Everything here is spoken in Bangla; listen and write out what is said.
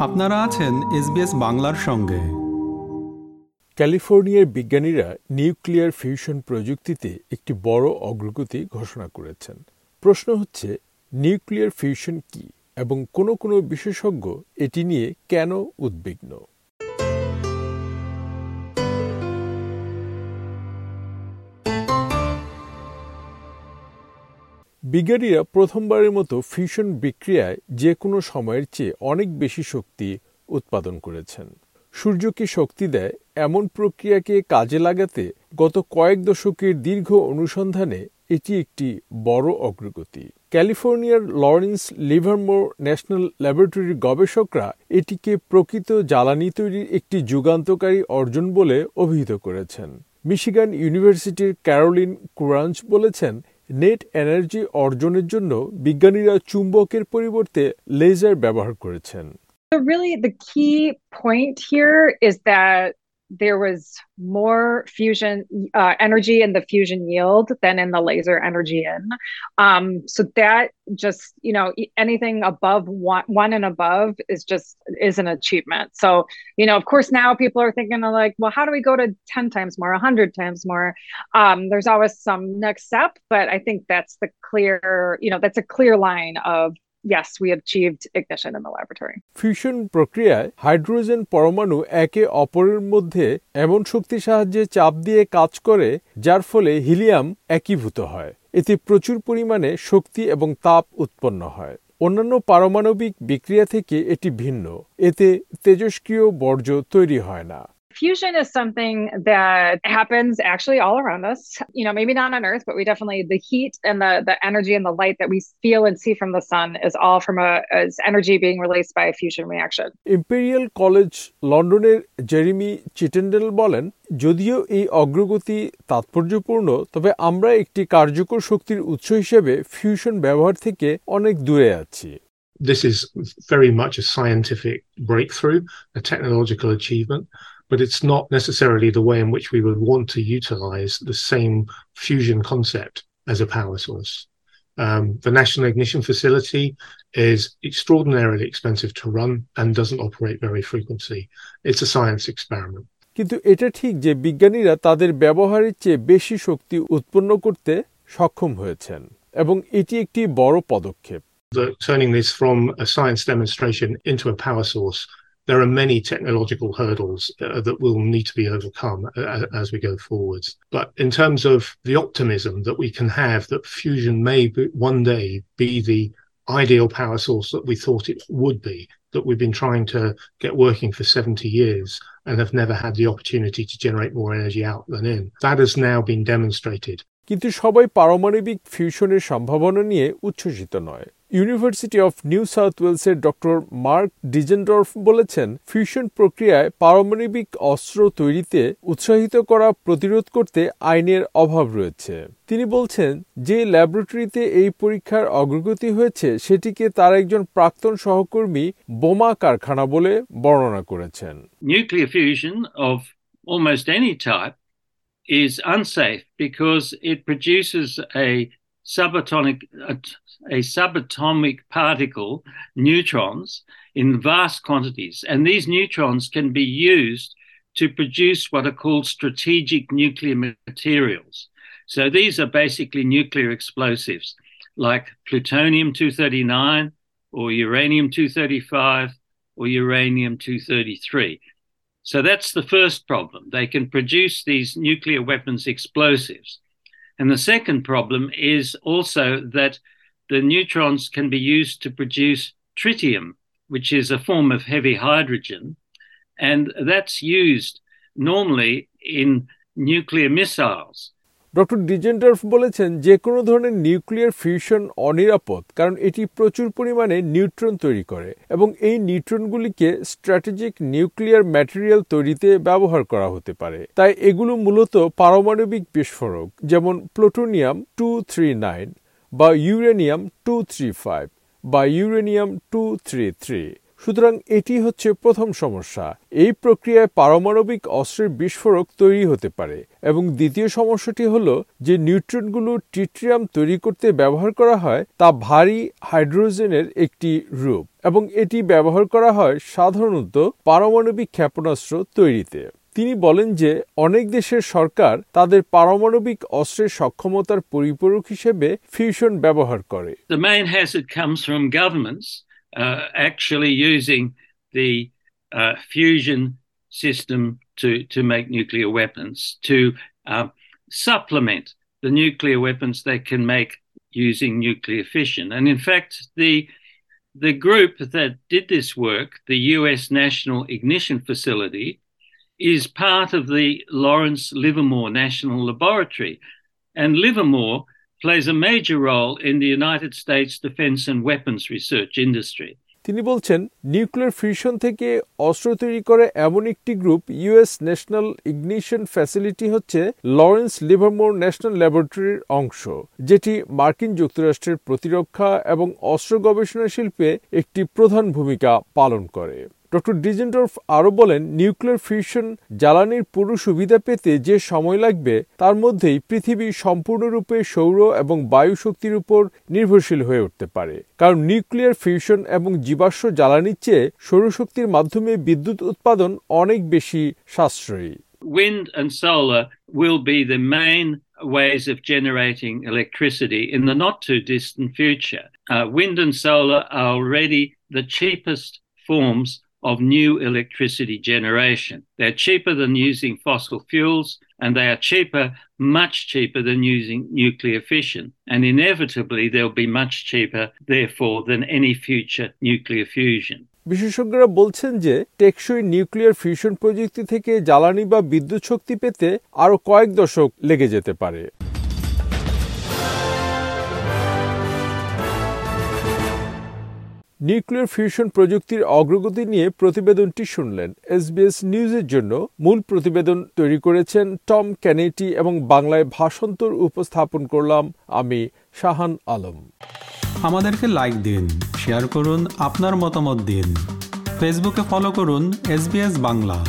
আপনারা আছেন এসবিএস বাংলার সঙ্গে। ক্যালিফোর্নিয়ার বিজ্ঞানীরা নিউক্লিয়ার ফিউশন প্রযুক্তিতে একটি বড় অগ্রগতি ঘোষণা করেছেন। প্রশ্ন হচ্ছে, নিউক্লিয়ার ফিউশন কি এবং কোনো কোনো বিশেষজ্ঞ এটি নিয়ে কেন উদ্বিগ্ন? বিজ্ঞানীরা প্রথমবারের মতো ফিউশন বিক্রিয়ায় যে কোনো সময়ের চেয়ে অনেক বেশি শক্তি উৎপাদন করেছেন। সূর্যকে শক্তি দেয় এমন প্রক্রিয়াকে কাজে লাগাতে গত কয়েক দশকের দীর্ঘ অনুসন্ধানে এটি একটি বড় অগ্রগতি। ক্যালিফোর্নিয়ার লরেন্স লিভারমোর ন্যাশনাল ল্যাবরেটরির গবেষকরা এটিকে প্রকৃত জ্বালানি তৈরির একটি যুগান্তকারী অর্জন বলে অভিহিত করেছেন। মিশিগান ইউনিভার্সিটির ক্যারোলিন কুরাঞ্চ বলেছেন নেট এনার্জি অর্জনের জন্য বিজ্ঞানীরা চুম্বকের পরিবর্তে লেজার ব্যবহার করেছেন। So really, the key point here is that there was more fusion uh, energy in the fusion yield than in the laser energy in. Um, so that just, you know, anything above one, one and above is just is an achievement. So, you know, of course now people are thinking of like, well, how do we go to 10 times more, 100 times more? Um, there's always some next step, but I think that's the clear, you know, that's a clear line of yes, we achieved ignition in the laboratory. Fusion প্রক্রিয়ায় হাইড্রোজেন পরমাণু একে অপরের মধ্যে এমন শক্তির সাহায্যে চাপ দিয়ে কাজ করে যার ফলে হিলিয়াম একীভূত হয়। এতে প্রচুর পরিমাণে শক্তি এবং তাপ উৎপন্ন হয়। অন্যান্য পারমাণবিক বিক্রিয়া থেকে এটি ভিন্ন। এতে তেজস্ক্রিয় বর্জ্য তৈরি হয় না। fusion is something that happens actually all around us you know maybe not on earth but we definitely the heat and the the energy and the light that we feel and see from the sun is all from a as energy being released by a fusion reaction Imperial College লন্ডনের জেরিমি চিটেন্ডেল বলেন যদিও এই অগ্রগতি তাৎপর্যপূর্ণ তবে আমরা একটি কার্যকর শক্তির উৎস হিসেবে ফিউশন ব্যবহার থেকে অনেক দূরে আছি This is very much a scientific breakthrough, a technological achievement. But it's not necessarily the way in which we would want to utilize the same fusion concept as a power source. Um, the National Ignition Facility is extraordinarily expensive to run and doesn't operate very frequently. It's a science experiment. কিন্তু এটা ঠিক যে বিজ্ঞানীরা তাদের ব্যবহারের চেয়ে বেশি শক্তি উৎপন্ন করতে সক্ষম হয়েছেন এবং এটি একটি বড় পদক্ষেপ The, turning this from a science demonstration into a power source there are many technological hurdles uh, that will need to be overcome uh, as we go forwards. But in terms of the optimism that we can have that fusion may be, one day be the ideal power source that we thought it would be, that we've been trying to get working for 70 years and have never had the opportunity to generate more energy out than in, that has now been demonstrated. কিন্তু সবাই পারমাণবিক ফিউশনের সম্ভাবনা নিয়ে উচ্ছ্বসিত নয়। ইউনিভার্সিটি অফ নিউ সাউথ ওয়েলসের ডক্টর মার্ক ডিজেন্ডর্ফ বলেছেন ফিউশন প্রক্রিয়ায় পারমাণবিক অস্ত্র তৈরিতে উৎসাহিত করা প্রতিরোধ করতে আইনের অভাব রয়েছে। তিনি বলছেন, যে ল্যাবরেটরিতে এই পরীক্ষার অগ্রগতি হয়েছে, সেটিকে তার একজন প্রাক্তন সহকর্মী বোমা কারখানা বলে বর্ণনা করেছেন। Almost any type is unsafe because it produces a subatomic a, a, subatomic particle neutrons in vast quantities. And these neutrons can be used to produce what are called strategic nuclear materials. So these are basically nuclear explosives like plutonium 239 or uranium 235 or uranium 233 so that's the first problem. They can produce these nuclear weapons explosives. And the second problem is also that the neutrons can be used to produce tritium, which is a form of heavy hydrogen. And that's used normally in nuclear missiles. Doctor Diesendorf বলেছেন যে কোনো ধরনের নিউক্লিয়ার ফিউশন অনিরাপদ, কারণ এটি প্রচুর পরিমাণে নিউট্রন তৈরি করে এবং এই নিউট্রনগুলিকে স্ট্র্যাটেজিক নিউক্লিয়ার ম্যাটেরিয়াল তৈরিতে ব্যবহার করা হতে পারে। তাই এগুলো মূলত পারমাণবিক বিস্ফোরক, যেমন প্লুটোনিয়াম টু থ্রি নাইন বা ইউরেনিয়াম টু থ্রি ফাইভ বা ইউরেনিয়াম টু থ্রি থ্রি। সুতরাং এটি হচ্ছে প্রথম সমস্যা। এই প্রক্রিয়ায় পারমাণবিক অস্ত্রের বিস্ফোরক তৈরি হতে পারে এবং দ্বিতীয় সমস্যাটি হল যে নিউট্রনগুলো টিট্রিয়াম তৈরি করতে ব্যবহার করা হয় তা ভারী হাইড্রোজেনের একটি রূপ এবং এটি ব্যবহার করা হয় সাধারণত পারমাণবিক ক্ষেপণাস্ত্র তৈরিতে। তিনি বলেন যে অনেক দেশের সরকার তাদের পারমাণবিক অস্ত্রের সক্ষমতার পরিপূরক হিসেবে ফিউশন ব্যবহার করে। The main hazard comes from governments actually using the uh, fusion system to, to make nuclear weapons, to uh, supplement the nuclear weapons they can make using nuclear fission. And in fact, the the group that did this work, the US National Ignition Facility, is part of the Lawrence Livermore National Laboratory. And Livermore plays a major role in the United States defense and weapons research industry. তিনি বলছেন নিউক্লিয়ার ফিউশন থেকে অস্ত্র তৈরি করে এমন একটি group US National Ignition Facility হচ্ছে লরেন্স লিভারমোর ন্যাশনাল ল্যাবরেটরির অংশ, যেটি মার্কিন যুক্তরাষ্ট্রের প্রতিরক্ষা এবং অস্ত্র গবেষণা শিল্পে একটি প্রধান ভূমিকা পালন করে ডক্টর ডিজেন্ডর্ফ আরও বলেন নিউক্লিয়ার ফিউশন জ্বালানির পুরো সুবিধা পেতে যে সময় লাগবে তার মধ্যেই পৃথিবী সম্পূর্ণরূপে সৌর এবং বায়ু শক্তির উপর নির্ভরশীল হয়ে উঠতে পারে কারণ নিউক্লিয়ার ফিউশন এবং জীবাশ্ম জ্বালানির চেয়ে সৌরশক্তির মাধ্যমে বিদ্যুৎ উৎপাদন অনেক বেশি সাশ্রয়ী Wind and solar will be the main ways of generating electricity in the not too distant future. Uh, wind and solar are already the cheapest forms of new electricity generation. They're cheaper than using fossil fuels, and they are cheaper, much cheaper than using nuclear fission. And inevitably, they'll be much cheaper, therefore, than any future nuclear fusion. বিশেষজ্ঞরা বলছেন যে টেকসই নিউক্লিয়ার ফিউশন প্রযুক্তি থেকে জ্বালানি বা বিদ্যুৎ শক্তি পেতে আরও কয়েক দশক লেগে যেতে পারে নিউক্লিয়ার ফিউশন প্রযুক্তির অগ্রগতি নিয়ে প্রতিবেদনটি শুনলেন। এসবিএস নিউজের জন্য মূল প্রতিবেদন তৈরি করেছেন টম ক্যানেটি এবং বাংলায় ভাষান্তর উপস্থাপন করলাম আমি শাহান আলম। আমাদেরকে লাইক দিন শেয়ার করুন, আপনার মতামত দিন। ফেসবুকে ফলো করুন এস বাংলা।